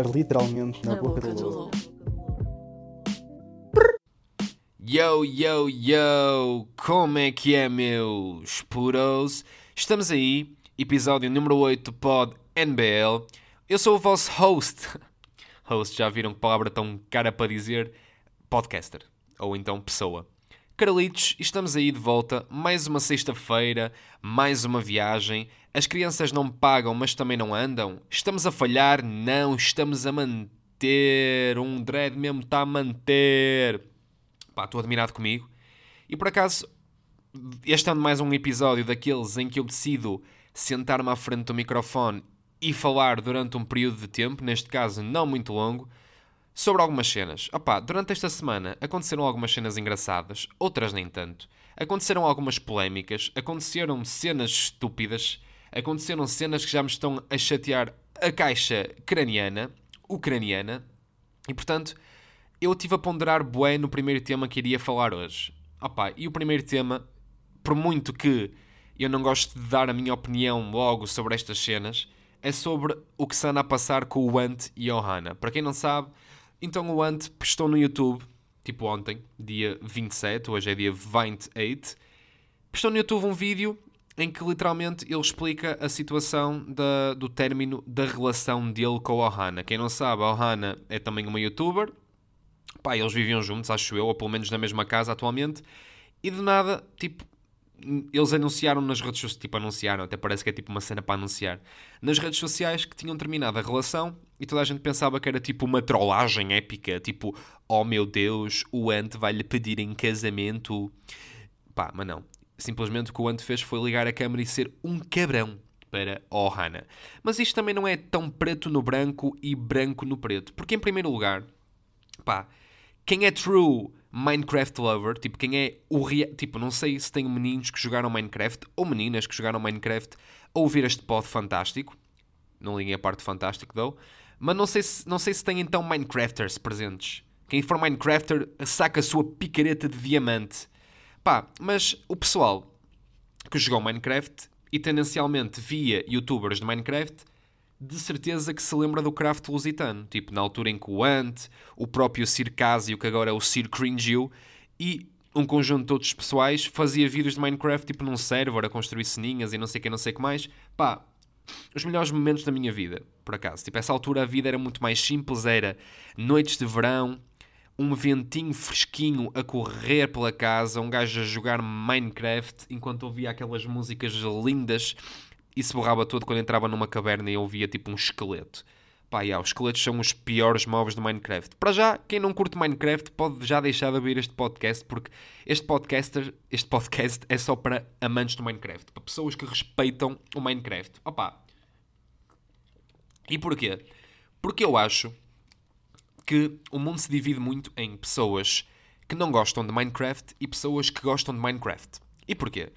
Literalmente na, boca, do lobo. Yo, yo, yo! Como é que é, meus puros? Estamos aí, episódio número 8 do Pod NBL. Eu sou o vosso host. Host, já viram que palavra tão cara para dizer? Podcaster. Ou então pessoa. Carlitos, estamos aí de volta. Mais uma sexta-feira, mais uma viagem. As crianças não pagam, mas também não andam. Estamos a falhar? Não, estamos a manter. Um dread mesmo está a manter. Pá, estou admirado comigo. E por acaso, este é mais um episódio daqueles em que eu decido sentar-me à frente do microfone e falar durante um período de tempo, neste caso não muito longo, sobre algumas cenas. Opá, durante esta semana aconteceram algumas cenas engraçadas, outras nem tanto. Aconteceram algumas polémicas, aconteceram cenas estúpidas, aconteceram cenas que já me estão a chatear a caixa craniana, ucraniana, e portanto eu estive a ponderar bué no primeiro tema que iria falar hoje. Opá, e o primeiro tema, por muito que eu não gosto de dar a minha opinião logo sobre estas cenas, é sobre o que se anda a passar com o Ant e a Ohana. Para quem não sabe, então o Ant postou no YouTube, tipo ontem, dia 27, hoje é dia 28, postou no YouTube um vídeo em que literalmente ele explica a situação da, do término da relação dele com a Ohana. Quem não sabe, a Ohana é também uma youtuber, pá, eles viviam juntos, acho eu, ou pelo menos na mesma casa atualmente, e de nada, tipo, eles anunciaram nas redes sociais, tipo, anunciaram, até parece que é tipo uma cena para anunciar, nas redes sociais que tinham terminado a relação e toda a gente pensava que era tipo uma trollagem épica, tipo, oh meu Deus, o Ant vai-lhe pedir em casamento. Pá, mas não. Simplesmente o que o Ant fez foi ligar a câmera e ser um cabrão para Ohana. Mas isto também não é tão preto no branco e branco no preto, porque em primeiro lugar, pá, quem é true Minecraft lover, tipo, quem é o real. Tipo, não sei se tem meninos que jogaram Minecraft ou meninas que jogaram Minecraft a ouvir este pod fantástico. Não liguem a parte fantástico, though. Mas não sei, se, não sei se tem então Minecrafters presentes. Quem for Minecrafter saca a sua picareta de diamante. Pá, mas o pessoal que jogou Minecraft e tendencialmente via youtubers de Minecraft de certeza que se lembra do craft lusitano. Tipo, na altura em que o Ant, o próprio Sir Casio, que agora é o Sir Cringiu, e um conjunto de outros pessoais fazia vídeos de Minecraft, tipo, num server, a construir ceninhas e não sei o que, não sei o que mais. Pá, os melhores momentos da minha vida, por acaso. Tipo, essa altura a vida era muito mais simples, era noites de verão, um ventinho fresquinho a correr pela casa, um gajo a jogar Minecraft enquanto ouvia aquelas músicas lindas e se borrava todo quando entrava numa caverna e ouvia tipo um esqueleto. Pá, yeah, os esqueletos são os piores mobs do Minecraft. Para já, quem não curte Minecraft pode já deixar de ouvir este podcast, porque este, podcaster, este podcast é só para amantes do Minecraft, para pessoas que respeitam o Minecraft. Opa! E porquê? Porque eu acho que o mundo se divide muito em pessoas que não gostam de Minecraft e pessoas que gostam de Minecraft. E porquê?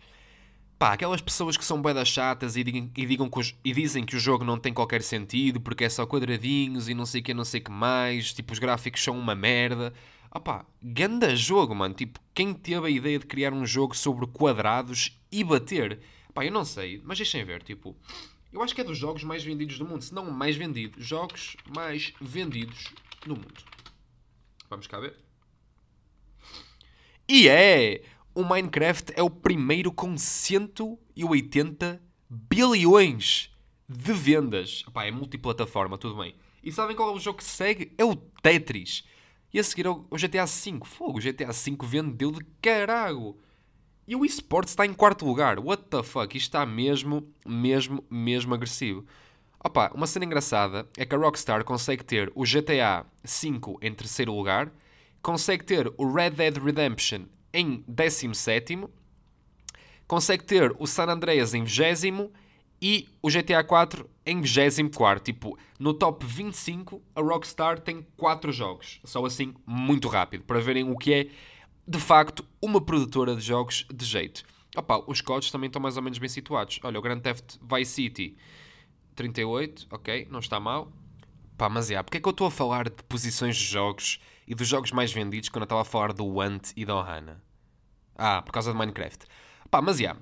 Pá, aquelas pessoas que são boedas chatas e, digam, e, digam que os, e dizem que o jogo não tem qualquer sentido porque é só quadradinhos e não sei o que, não sei o que mais, tipo, os gráficos são uma merda. Ah pá, ganda jogo, mano. Tipo, quem teve a ideia de criar um jogo sobre quadrados e bater? Pá, eu não sei, mas deixem ver, tipo... Eu acho que é dos jogos mais vendidos do mundo, se não mais vendido. Jogos mais vendidos no mundo. Vamos cá ver. E é! O Minecraft é o primeiro com 180 bilhões de vendas. Epá, é multiplataforma, tudo bem. E sabem qual é o jogo que segue? É o Tetris. E a seguir é o GTA V. Fogo, o GTA V vendeu de carago. E o eSports está em quarto lugar. What the fuck? Isto está mesmo, mesmo, mesmo agressivo. Opa, uma cena engraçada é que a Rockstar consegue ter o GTA V em terceiro lugar, consegue ter o Red Dead Redemption em 17, consegue ter o San Andreas em 20 e o GTA 4 em 24. Tipo, no top 25, a Rockstar tem 4 jogos. Só assim, muito rápido, para verem o que é, de facto, uma produtora de jogos de jeito. Opa, os códigos também estão mais ou menos bem situados. Olha, o Grand Theft Vice City, 38, ok, não está mal. Pá, mas é, porque é que eu estou a falar de posições de jogos e dos jogos mais vendidos quando eu estava a falar do Want e da Ohana? Ah, por causa do Minecraft. Pá, mas já.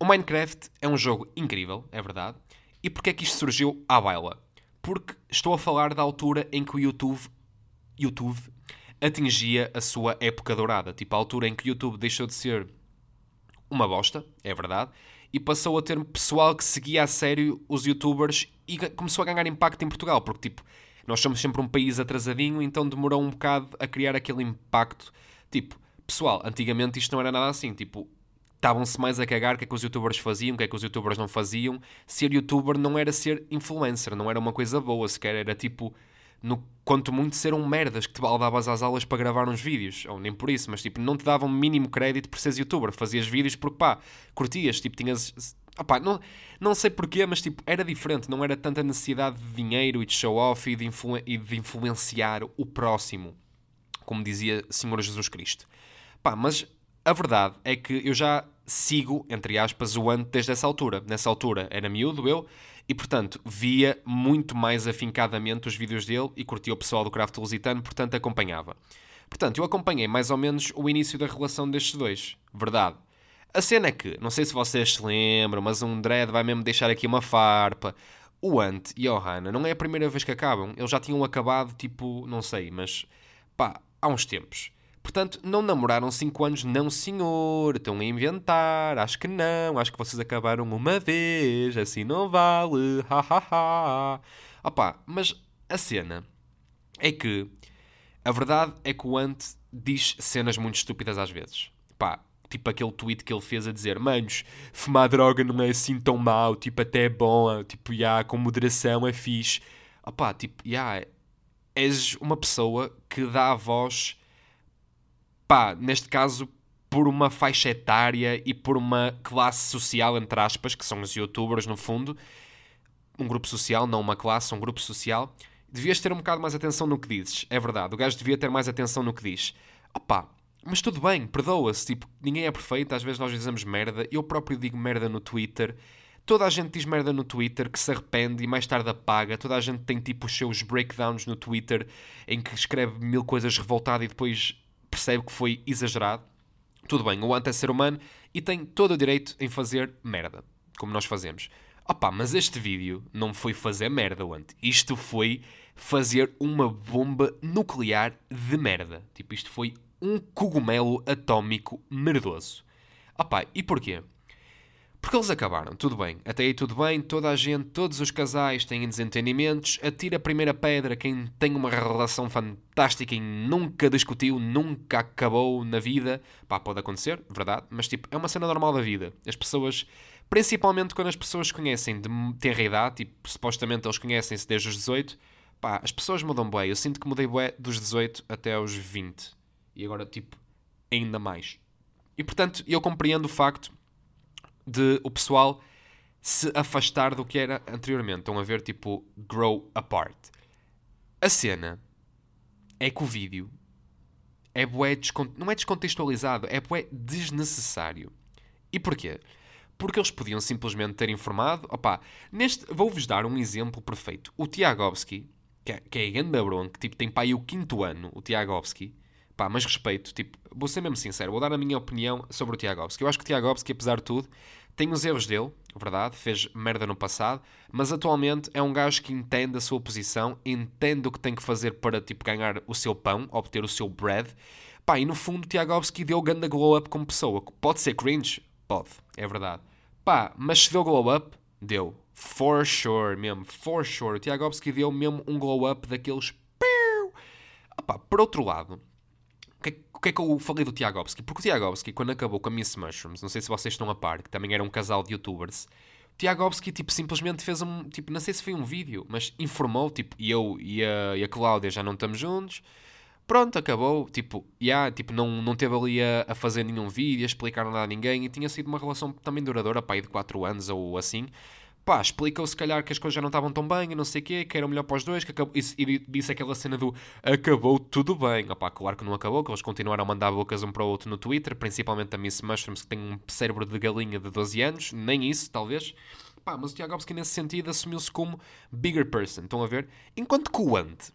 O Minecraft é um jogo incrível, é verdade. E porquê é que isto surgiu à baila? porque estou a falar da altura em que o YouTube, YouTube atingia a sua época dourada. Tipo, a altura em que o YouTube deixou de ser uma bosta, é verdade, e passou a ter pessoal que seguia a sério os youtubers e começou a ganhar impacto em Portugal, porque tipo, nós somos sempre um país atrasadinho, então demorou um bocado a criar aquele impacto. Tipo, pessoal, antigamente isto não era nada assim, tipo, estavam-se mais a cagar o que é que os youtubers faziam, o que é que os youtubers não faziam. Ser youtuber não era ser influencer, não era uma coisa boa sequer, era tipo, no, quanto muito ser um merdas que te baldavas às aulas para gravar uns vídeos, ou nem por isso, mas tipo, não te davam mínimo crédito por seres youtuber, fazias vídeos porque pá, curtias, tipo, tinhas. Não, não sei porquê, mas tipo, era diferente, não era tanta necessidade de dinheiro e de show off e de, influ e de influenciar o próximo, como dizia Senhor Jesus Cristo. Pá, mas a verdade é que eu já sigo, entre aspas, o Ant desde essa altura. Nessa altura era miúdo eu, e portanto via muito mais afincadamente os vídeos dele e curtia o pessoal do Craft Lusitano, portanto acompanhava. Portanto, eu acompanhei mais ou menos o início da relação destes dois. Verdade. A cena é que, não sei se vocês se lembram, mas um dread vai mesmo deixar aqui uma farpa. O Ant e a Ohana não é a primeira vez que acabam. Eles já tinham acabado, tipo, não sei, mas pá, há uns tempos. Portanto, não namoraram 5 anos, não senhor. Estão a inventar. Acho que não. Acho que vocês acabaram uma vez. Assim não vale. Ha ha ha. Mas a cena é que a verdade é que o Ant diz cenas muito estúpidas às vezes. Pá, tipo aquele tweet que ele fez a dizer: Manos, fumar droga não é assim tão mau. Tipo, até é bom. Tipo, já, yeah, com moderação é fixe. Opá, tipo, já. Yeah, és uma pessoa que dá a voz pá, neste caso, por uma faixa etária e por uma classe social, entre aspas, que são os youtubers, no fundo, um grupo social, não uma classe, um grupo social, devias ter um bocado mais atenção no que dizes. É verdade, o gajo devia ter mais atenção no que diz. Opá, mas tudo bem, perdoa-se, tipo, ninguém é perfeito, às vezes nós dizemos merda, eu próprio digo merda no Twitter, toda a gente diz merda no Twitter que se arrepende e mais tarde apaga, toda a gente tem tipo os seus breakdowns no Twitter em que escreve mil coisas revoltado e depois percebe que foi exagerado. Tudo bem, o Ant é ser humano e tem todo o direito em fazer merda, como nós fazemos. Opa, mas este vídeo não foi fazer merda, Ant. Isto foi fazer uma bomba nuclear de merda. Tipo, isto foi um cogumelo atómico merdoso. Opa, e porquê? Porque eles acabaram, tudo bem. Até aí tudo bem, toda a gente, todos os casais têm desentendimentos. Atira a primeira pedra quem tem uma relação fantástica e nunca discutiu, nunca acabou na vida. Pá, pode acontecer, verdade, mas tipo, é uma cena normal da vida. As pessoas, principalmente quando as pessoas conhecem de ter idade, tipo, supostamente eles conhecem-se desde os 18, pá, as pessoas mudam bué. Eu sinto que mudei bué dos 18 até aos 20. E agora, tipo, ainda mais. E portanto, eu compreendo o facto de o pessoal se afastar do que era anteriormente. Estão a ver, tipo, grow apart. A cena é que o vídeo é bué não é descontextualizado, é bué desnecessário. E porquê? Porque eles podiam simplesmente ter informado. Opá, neste, vou-vos dar um exemplo perfeito. O Tiagovski, que é, que é a Ganda Bronco, tipo, tem pai o quinto ano, o Tiagovski, Pá, mas respeito, tipo, vou ser mesmo sincero, vou dar a minha opinião sobre o Tiagovski. Eu acho que o Tiagovski, apesar de tudo, tem os erros dele, verdade, fez merda no passado, mas atualmente é um gajo que entende a sua posição, entende o que tem que fazer para, tipo, ganhar o seu pão, obter o seu bread. Pá, e no fundo o Tiagovski deu ganda glow up como pessoa. Pode ser cringe? Pode, é verdade. Pá, mas se deu glow up, deu. For sure, mesmo, for sure. O Tiagovski deu mesmo um glow up daqueles... Pá, por outro lado, que é que eu falei do Tiagovski? Porque o Tiagovski, quando acabou com a Miss Mushrooms, não sei se vocês estão a par, que também era um casal de youtubers, o Tiagovski, tipo, simplesmente fez um, tipo, não sei se foi um vídeo, mas informou, tipo, e eu e a, e a Cláudia já não estamos juntos, pronto, acabou, tipo, yeah, tipo não, não teve ali a, a fazer nenhum vídeo, a explicar nada a ninguém, e tinha sido uma relação também duradoura, pai, de 4 anos ou assim, pá, explicou se calhar que as coisas já não estavam tão bem e não sei o quê, que era melhor para os dois, que acabou, e, e disse aquela cena do acabou tudo bem. Opá, claro que não acabou, que eles continuaram a mandar bocas um para o outro no Twitter, principalmente a Miss Mushrooms, que tem um cérebro de galinha de 12 anos, nem isso, talvez. Pá, mas o Tiagovski nesse sentido assumiu-se como bigger person, estão a ver? Enquanto que o Ant,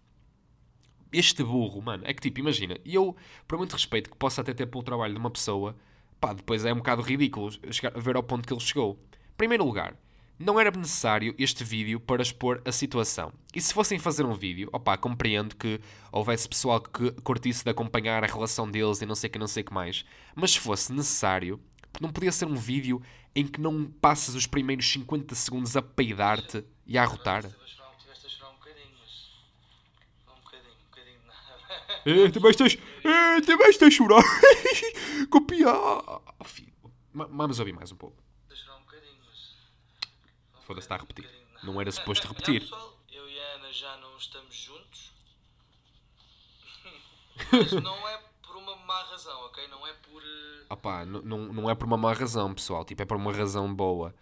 este burro, mano, é que tipo, imagina, e eu, por muito respeito que possa até ter pelo trabalho de uma pessoa, pá, depois é um bocado ridículo chegar, ver ao ponto que ele chegou. Primeiro lugar, não era necessário este vídeo para expor a situação. E se fossem fazer um vídeo, opá, compreendo que houvesse pessoal que curtisse de acompanhar a relação deles e não sei o que, não sei que mais. Mas se fosse necessário, não podia ser um vídeo em que não passes os primeiros 50 segundos a peidar-te e a arrotar. Um. Um um. É, também estás, é, também estás a chorar. Copiar. Oh, filho. Vamos ouvir mais um pouco. Estive a chorar um bocadinho, mas. um Foda-se, está a repetir. Não era suposto Não, repetir. pessoal, eu e a Ana já não estamos juntos. Mas não é por uma má razão, ok? Não é por. eh, Opá, n- não, não é por uma má razão, pessoal. Tipo, é por uma razão boa.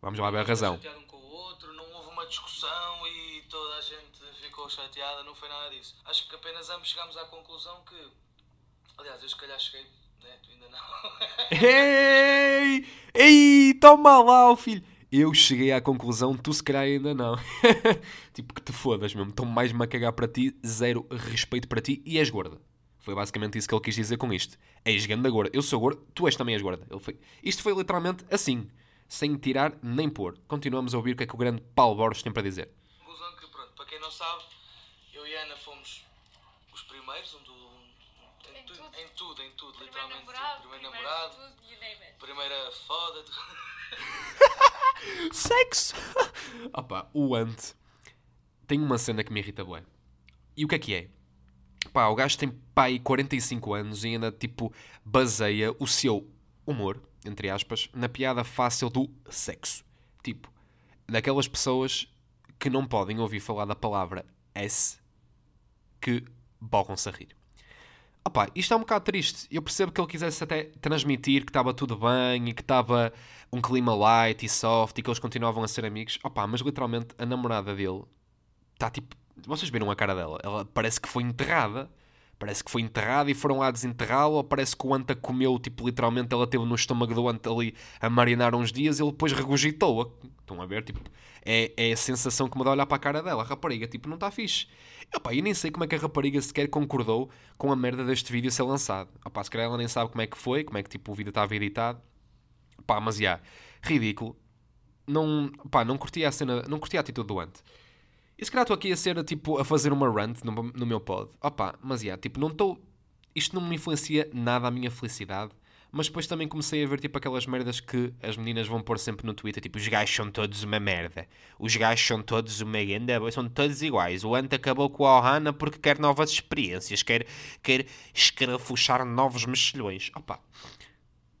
Vamos lá ver a razão. um com o outro, não houve uma discussão e toda a gente ficou chateada, não foi nada disso. Acho que apenas ambos chegámos à conclusão que. Aliás, eu se calhar cheguei, né? Tu ainda não. Ei! Ei! Toma lá, o filho! Eu cheguei à conclusão, tu se calhar ainda não. tipo, que te fodas mesmo. Estou mais a cagar para ti, zero respeito para ti e és gorda. Foi basicamente isso que ele quis dizer com isto. És ganda gorda. Eu sou gorda, tu és também és gorda. Ele foi... Isto foi literalmente assim. Sem tirar nem pôr. Continuamos a ouvir o que é que o grande Paulo Borges tem para dizer. que, pronto, para quem não sabe, eu e a Ana fomos os primeiros, um do. Tu- tudo. em tudo, em tudo, Primeiro literalmente. namorado, primeiro primeiro namorado, tudo, you name it. primeira foda. Sexo! Opa, o Ant tem uma cena que me irrita bué. E o que é que é? Pá, o gajo tem pai 45 anos e ainda tipo baseia o seu humor, entre aspas, na piada fácil do sexo. Tipo, daquelas pessoas que não podem ouvir falar da palavra S que borram-se a rir. Opá, isto é um bocado triste. Eu percebo que ele quisesse até transmitir que estava tudo bem e que estava um clima light e soft e que eles continuavam a ser amigos. Opá, mas literalmente a namorada dele está tipo. Vocês viram a cara dela? Ela parece que foi enterrada. Parece que foi enterrada e foram lá desenterrá-la. Ou parece que o Anta comeu, tipo, literalmente ela teve no estômago do Anta ali a marinar uns dias e ele depois regurgitou-a. Estão a ver? Tipo, é, é a sensação que me dá olhar para a cara dela. A rapariga, tipo, não está fixe. Opá, eu nem sei como é que a rapariga sequer concordou com a merda deste vídeo ser lançado. Opá, se calhar ela nem sabe como é que foi, como é que tipo, o vídeo estava editado. Pá, mas já, ridículo. Não, pá, não curti a cena, não curti a atitude do Ant. E se calhar estou aqui a ser, tipo, a fazer uma rant no, no meu pod. Opá, mas já, tipo, não estou... Isto não me influencia nada a minha felicidade. Mas depois também comecei a ver, tipo, aquelas merdas que as meninas vão pôr sempre no Twitter. Tipo, os gajos são todos uma merda. Os gajos são todos uma ganda, são todos iguais. O Ant acabou com a Ohana porque quer novas experiências. Quer, quer escarafuchar novos mexilhões. Opá,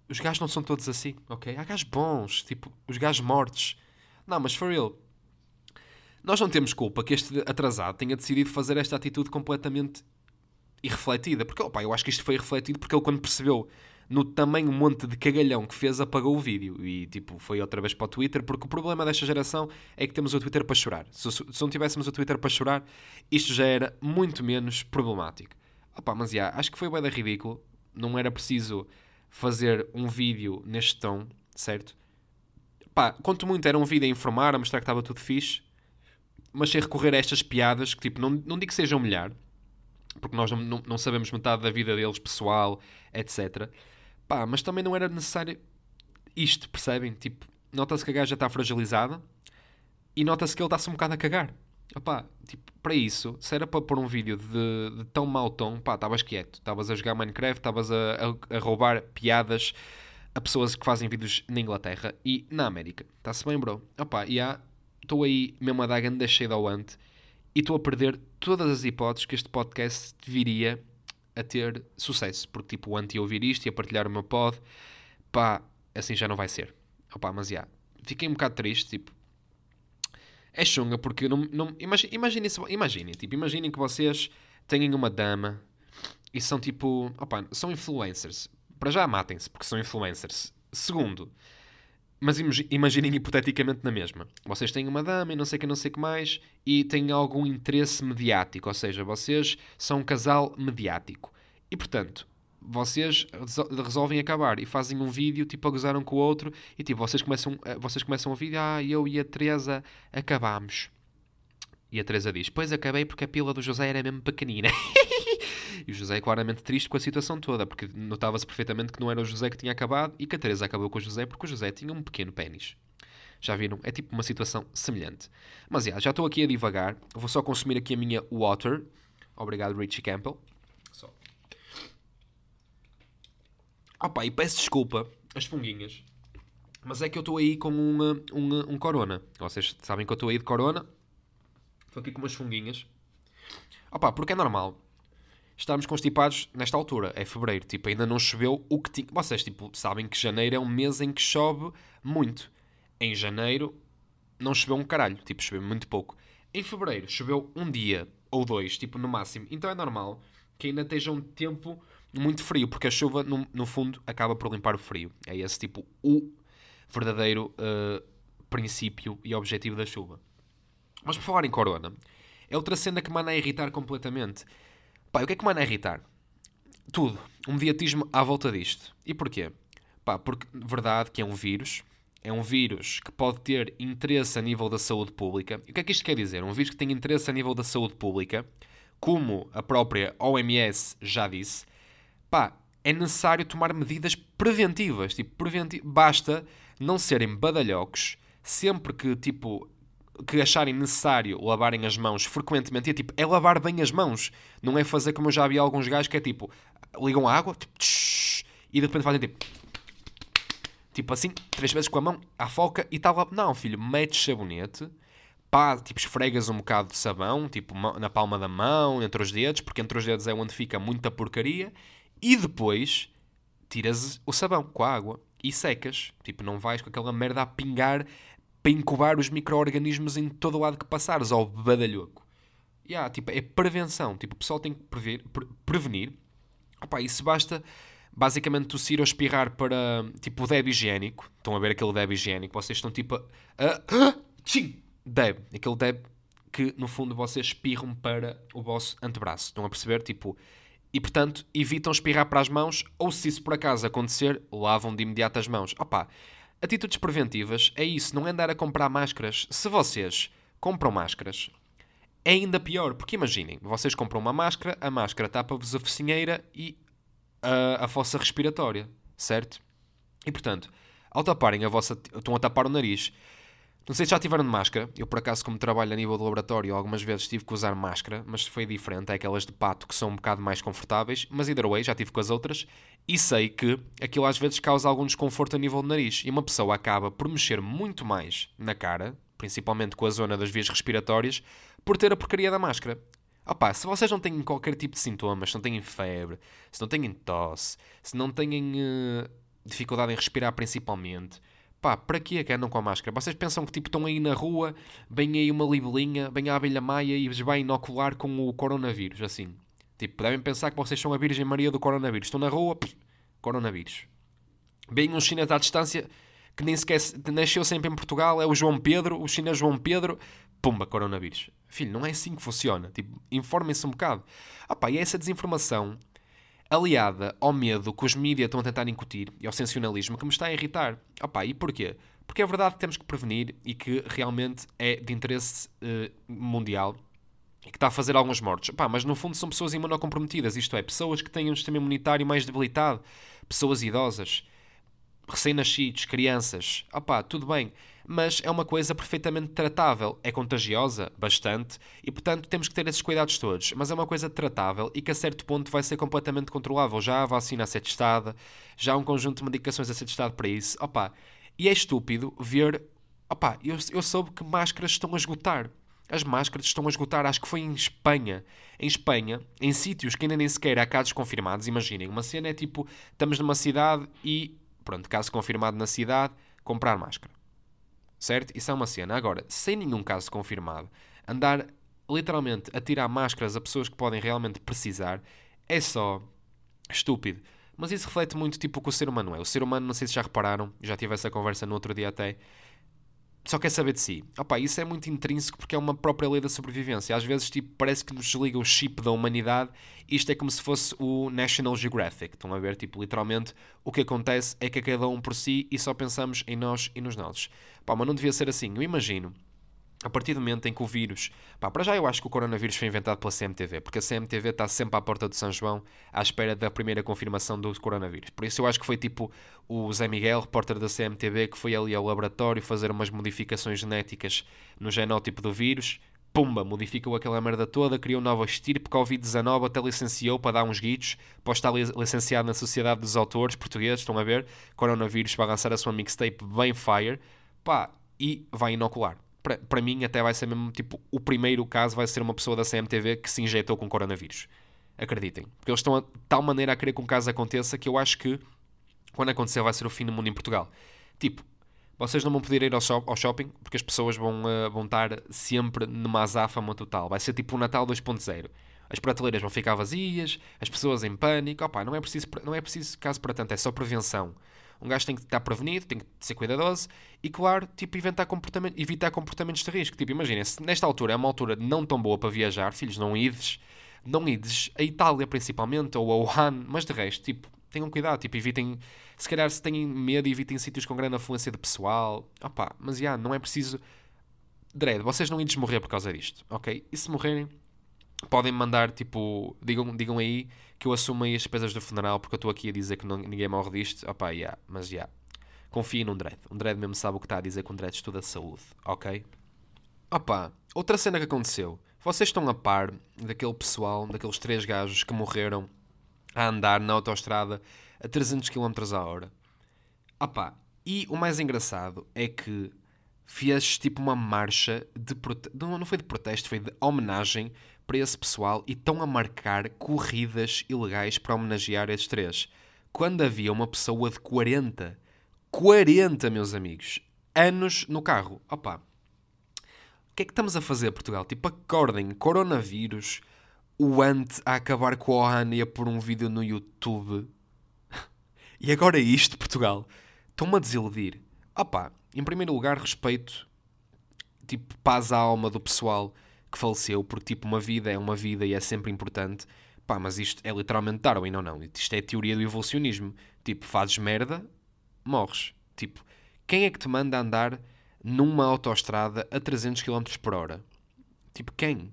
os gajos não são todos assim, ok? Há gajos bons, tipo, os gajos mortos. Não, mas for real, nós não temos culpa que este atrasado tenha decidido fazer esta atitude completamente irrefletida. Porque, opa, eu acho que isto foi refletido porque ele, quando percebeu no tamanho monte de cagalhão que fez, apagou o vídeo. E, tipo, foi outra vez para o Twitter. Porque o problema desta geração é que temos o Twitter para chorar. Se, se não tivéssemos o Twitter para chorar, isto já era muito menos problemático. Opa, mas, já, acho que foi bem ridículo. Não era preciso fazer um vídeo neste tom, certo? Pá, quanto muito era um vídeo a informar, a mostrar que estava tudo fixe, mas sem recorrer a estas piadas que, tipo, não, não digo que seja humilhar, porque nós não, não, não sabemos metade da vida deles, pessoal, etc. Pá, mas também não era necessário isto, percebem? Tipo, nota-se que a gaja está fragilizada e nota-se que ele está-se um bocado a cagar. Opá, tipo, para isso, se era para pôr um vídeo de, de tão mau tom, pá, estavas quieto. Estavas a jogar Minecraft, estavas a, a, a roubar piadas a pessoas que fazem vídeos na Inglaterra e na América. Está-se bem, bro? Opá, e há, estou aí mesmo a dar grande cheia ao ante e estou a perder todas as hipóteses que este podcast viria a ter sucesso. Porque, tipo, o Ant ia ouvir isto e a partilhar o meu pod, pá, assim já não vai ser. Opá, mas já, fiquei um bocado triste, tipo, é chunga porque não, não imaginem, imaginem, imaginem, tipo, imaginem que vocês têm uma dama e são tipo, opa, são influencers. Para já matem-se porque são influencers. Segundo, mas imagi- imaginem hipoteticamente na mesma. Vocês têm uma dama e não sei o que, não sei o que mais e têm algum interesse mediático, ou seja, vocês são um casal mediático. E portanto, vocês resol- resolvem acabar e fazem um vídeo tipo a gozar um com o outro e tipo vocês começam, eh, vocês começam a vídeo, ah, eu e a Teresa acabámos. E a Teresa diz, pois acabei porque a pila do José era mesmo pequenina. e o José é claramente triste com a situação toda, porque notava-se perfeitamente que não era o José que tinha acabado e que a Teresa acabou com o José porque o José tinha um pequeno pênis. Já viram? É tipo uma situação semelhante. Mas yeah, já estou aqui a divagar. Vou só consumir aqui a minha water. Obrigado, Richie Campbell. Só. Opa, e peço desculpa, as funguinhas. Mas é que eu estou aí com um, um, um corona. Vocês sabem que eu estou aí de corona. Estou aqui com umas funguinhas. Opa, porque é normal. Estarmos constipados nesta altura. É fevereiro. Tipo, ainda não choveu o que tinha. Vocês, tipo, sabem que janeiro é um mês em que chove muito. Em janeiro não choveu um caralho. Tipo, choveu muito pouco. Em fevereiro choveu um dia ou dois, tipo, no máximo. Então é normal que ainda esteja um tempo muito frio. Porque a chuva, no, no fundo, acaba por limpar o frio. É esse, tipo, o verdadeiro uh, princípio e objetivo da chuva. Mas por falar em corona, é outra cena que me anda a irritar completamente. Pá, o que é que me anda a irritar? Tudo. Um mediatismo à volta disto. E porquê? Pá, porque, verdade, que é um vírus. É um vírus que pode ter interesse a nível da saúde pública. E o que é que isto quer dizer? Um vírus que tem interesse a nível da saúde pública, como a própria OMS já disse, pá, é necessário tomar medidas preventivas. Tipo, preventi basta não serem badalhocos sempre que, tipo, que acharem necessário lavarem as mãos frequentemente. É tipo, é lavar bem as mãos. Não é fazer como eu já vi alguns gajos que é tipo, ligam a água tipo, tsh, e de repente fazem tipo, tipo assim, três vezes com a mão, à foca e tal. Não, filho, metes sabonete. Pá, tipo, esfregas um bocado de sabão, tipo, na palma da mão, entre os dedos, porque entre os dedos é onde fica muita porcaria, e depois tiras o sabão com a água e secas. Tipo, não vais com aquela merda a pingar para incubar os micro-organismos em todo o lado que passares, ao badalhoco. Yeah, tipo, é prevenção. Tipo, o pessoal tem que prever, pre prevenir. Opa, isso basta basicamente tossir ou espirrar para tipo o deb higiênico. Estão a ver aquele deb higiênico? Vocês estão tipo a. Deb. Aquele deb que no fundo vocês espirram para o vosso antebraço. Estão a perceber? Tipo. E portanto evitam espirrar para as mãos ou se isso por acaso acontecer, lavam de imediato as mãos. Opa, Atitudes preventivas é isso, não é andar a comprar máscaras. Se vocês compram máscaras, é ainda pior, porque imaginem, vocês compram uma máscara, a máscara tapa-vos a focinheira e a, a fossa respiratória, certo? E portanto, ao taparem a vossa. estão a tapar o nariz não sei se já tiveram de máscara. Eu, por acaso, como trabalho a nível do laboratório, algumas vezes tive que usar máscara, mas foi diferente. É aquelas de pato que são um bocado mais confortáveis. Mas either way, já tive com as outras. E sei que aquilo às vezes causa algum desconforto a nível do nariz. E uma pessoa acaba por mexer muito mais na cara, principalmente com a zona das vias respiratórias, por ter a porcaria da máscara. Opa, se vocês não têm qualquer tipo de sintomas, se não têm febre, se não têm tosse, se não têm uh, dificuldade em respirar principalmente, Pá, para que é que andam com a máscara? Vocês pensam que tipo estão aí na rua, vem aí uma libelinha, vem a abelha maia e vos vai inocular com o coronavírus, assim. Tipo, devem pensar que vocês são a Virgem Maria do coronavírus. Estão na rua, pff, coronavírus. Vem um chinês à distância que nem sequer nasceu sempre em Portugal, é o João Pedro, o chinês João Pedro, pumba, coronavírus. Filho, não é assim que funciona. Tipo, informem-se um bocado. Ah pá, e essa desinformação aliada ao medo que os mídias estão a tentar incutir e ao sensacionalismo que me está a irritar. Opa, e porquê? Porque é verdade que temos que prevenir e que realmente é de interesse uh, mundial e que está a fazer alguns mortos. Opa, mas no fundo são pessoas imunocomprometidas, isto é, pessoas que têm um sistema imunitário mais debilitado, pessoas idosas, recém-nascidos, crianças. Opa, tudo bem mas é uma coisa perfeitamente tratável. É contagiosa? Bastante. E, portanto, temos que ter esses cuidados todos. Mas é uma coisa tratável e que, a certo ponto, vai ser completamente controlável. Já há vacina a ser testada, já há um conjunto de medicações a ser testado para isso. Opa, e é estúpido ver... Opa, eu, eu soube que máscaras estão a esgotar. As máscaras estão a esgotar, acho que foi em Espanha. Em Espanha, em sítios que ainda nem sequer há casos confirmados, imaginem, uma cena é tipo, estamos numa cidade e, pronto, caso confirmado na cidade, comprar máscara certo? Isso é uma cena. Agora, sem nenhum caso confirmado, andar literalmente a tirar máscaras a pessoas que podem realmente precisar é só estúpido. Mas isso reflete muito tipo o que o ser humano é. O ser humano, não sei se já repararam, já tive essa conversa no outro dia até, só quer saber de si. Opa, isso é muito intrínseco porque é uma própria lei da sobrevivência. Às vezes tipo, parece que nos desliga o chip da humanidade. Isto é como se fosse o National Geographic. Estão a ver? Tipo, literalmente, o que acontece é que cada um por si e só pensamos em nós e nos nossos. Pá, mas não devia ser assim. Eu imagino A partir do momento em que o vírus. Pá, para já eu acho que o coronavírus foi inventado pela CMTV, porque a CMTV está sempre à porta do São João à espera da primeira confirmação do coronavírus. Por isso eu acho que foi tipo o Zé Miguel, repórter da CMTV, que foi ali ao laboratório fazer umas modificações genéticas no genótipo do vírus. Pumba, modificou aquela merda toda, criou nova estirpe, Covid-19, até licenciou para dar uns guitos, para estar licenciado na Sociedade dos Autores Portugueses, estão a ver? Coronavírus vai lançar a sua mixtape bem fire, pá, e vai inocular para mim até vai ser mesmo tipo o primeiro caso vai ser uma pessoa da CMTV que se injetou com coronavírus. Acreditem. Porque eles estão a tal maneira a querer que um caso aconteça que eu acho que quando acontecer vai ser o fim do mundo em Portugal. Tipo, vocês não vão poder ir ao, shop, ao shopping porque as pessoas vão, uh, vão estar sempre numa azáfama total. Vai ser tipo o Natal 2.0. As prateleiras vão ficar vazias, as pessoas em pânico. Opa, não é preciso, não é preciso caso para tanto, é só prevenção. Um gajo tem que estar prevenido, tem que ser cuidadoso e, claro, tipo, evitar, comportamento, evitar comportamentos de risco. Tipo, imagina, se nesta altura é uma altura não tão boa para viajar, filhos, não ides, não ides a Itália principalmente, ou a Wuhan, mas de resto, tipo, tenham cuidado, tipo, evitem, se calhar se têm medo, evitem sítios com grande afluência de pessoal. Opá, mas já, yeah, não é preciso. Dread, vocês não ides morrer por causa disto, ok? E se morrerem, podem mandar, tipo, digam, digam aí que eu assumo aí as despesas do funeral porque eu estou aqui a dizer que não, ninguém morre disto. Opá, yeah, mas já. Yeah. Confiem num dread. Um dread mesmo sabe o que está a dizer com um dread estuda saúde, ok? Opá, outra cena que aconteceu. Vocês estão a par daquele pessoal, daqueles três gajos que morreram a andar na autoestrada a 300 km a hora. Opá, e o mais engraçado é que fez tipo uma marcha de prote... não foi de protesto, foi de homenagem esse pessoal e estão a marcar corridas ilegais para homenagear estes três. Quando havia uma pessoa de 40, 40, meus amigos, anos no carro. Opa, o que é que estamos a fazer, Portugal? Tipo, acordem, coronavírus, o ante a acabar com a Ohana e a pôr um vídeo no YouTube. e agora é isto, Portugal. Estão-me a desiludir. Opa, em primeiro lugar, respeito, tipo, paz à alma do pessoal que faleceu, porque tipo, uma vida é uma vida e é sempre importante. Pá, mas isto é literalmente Darwin, não, não. Isto é teoria do evolucionismo. Tipo, fazes merda, morres. Tipo, quem é que te manda andar numa autoestrada a 300 km por hora? Tipo, quem?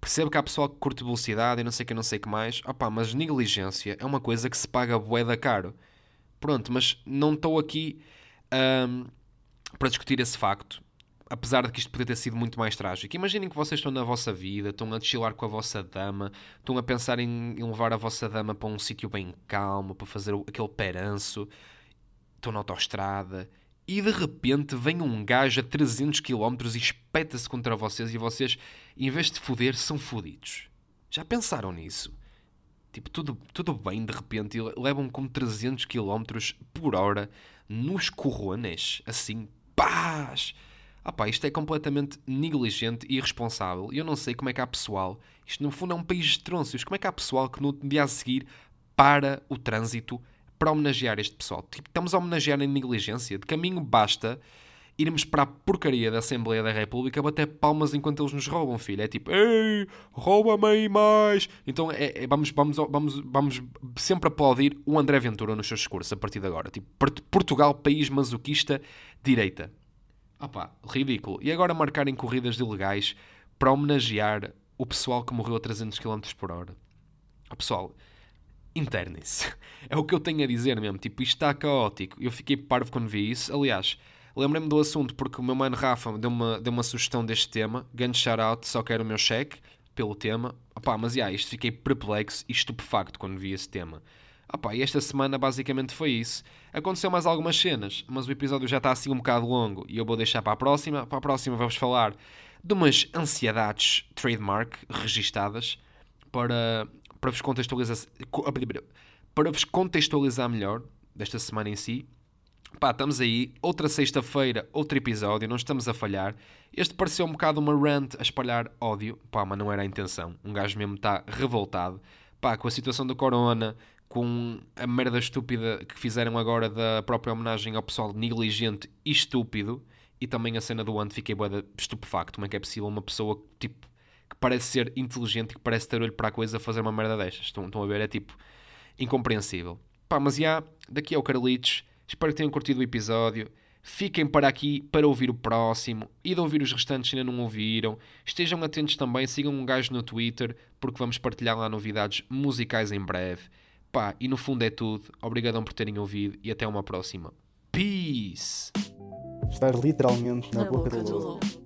Percebo que há pessoal que curte velocidade e não sei o que, não sei que mais. Opá, mas negligência é uma coisa que se paga bué da caro. Pronto, mas não estou aqui um, para discutir esse facto apesar de que isto poderia ter sido muito mais trágico. Imaginem que vocês estão na vossa vida, estão a chilar com a vossa dama, estão a pensar em, levar a vossa dama para um sítio bem calmo, para fazer aquele peranço, estão na autoestrada e de repente vem um gajo a 300 km e espeta-se contra vocês e vocês, em vez de foder, são fodidos. Já pensaram nisso? Tipo, tudo, tudo bem de repente e levam com 300 km por hora nos corrones, assim, paz! Ah isto é completamente negligente e irresponsável. E eu não sei como é que há pessoal, isto no fundo é um país de trôncios, como é que há pessoal que no dia a seguir para o trânsito para homenagear este pessoal? Tipo, estamos a homenagear em negligência. De caminho basta irmos para a porcaria da Assembleia da República bater palmas enquanto eles nos roubam, filho. É tipo, ei, rouba-me aí mais. Então é, é, vamos, vamos, vamos, vamos sempre aplaudir o André Ventura nos seus discursos a partir de agora. Tipo, Portugal, país masoquista, direita. Opá, ridículo. E agora marcarem corridas ilegais para homenagear o pessoal que morreu a 300 km por hora. O pessoal, internem-se. É o que eu tenho a dizer mesmo. Tipo, isto está caótico. Eu fiquei parvo quando vi isso. Aliás, lembrei-me do assunto porque o meu mano Rafa deu uma, deu uma sugestão deste tema. Grande shout-out, só quero o meu cheque pelo tema. Opá, mas, yeah, isto fiquei perplexo e estupefacto quando vi esse tema. Opa, e esta semana basicamente foi isso. Aconteceu mais algumas cenas, mas o episódio já está assim um bocado longo e eu vou deixar para a próxima. Para a próxima vamos falar de umas ansiedades trademark registadas para, para, vos contextualizar, para vos contextualizar melhor desta semana em si. Pá, estamos aí, outra sexta-feira, outro episódio, não estamos a falhar. Este pareceu um bocado uma rant a espalhar ódio, pá, mas não era a intenção. Um gajo mesmo está revoltado, pá, com a situação do corona, com a merda estúpida que fizeram agora da própria homenagem ao pessoal negligente e estúpido, e também a cena do Ant fiquei boa estupefacto. Como é que é possível uma pessoa tipo, que parece ser inteligente que parece ter olho para a coisa fazer uma merda destas? Estão, estão a ver? É tipo incompreensível. Pá, mas já, daqui ao Carlitos, espero que tenham curtido o episódio. Fiquem para aqui para ouvir o próximo e de ouvir os restantes ainda não ouviram. Estejam atentos também, sigam um gajo no Twitter, porque vamos partilhar lá novidades musicais em breve. Pá, e no fundo é tudo. Obrigadão por terem ouvido e até uma próxima. Peace! Estás literalmente na, Na boca, boca do lobo.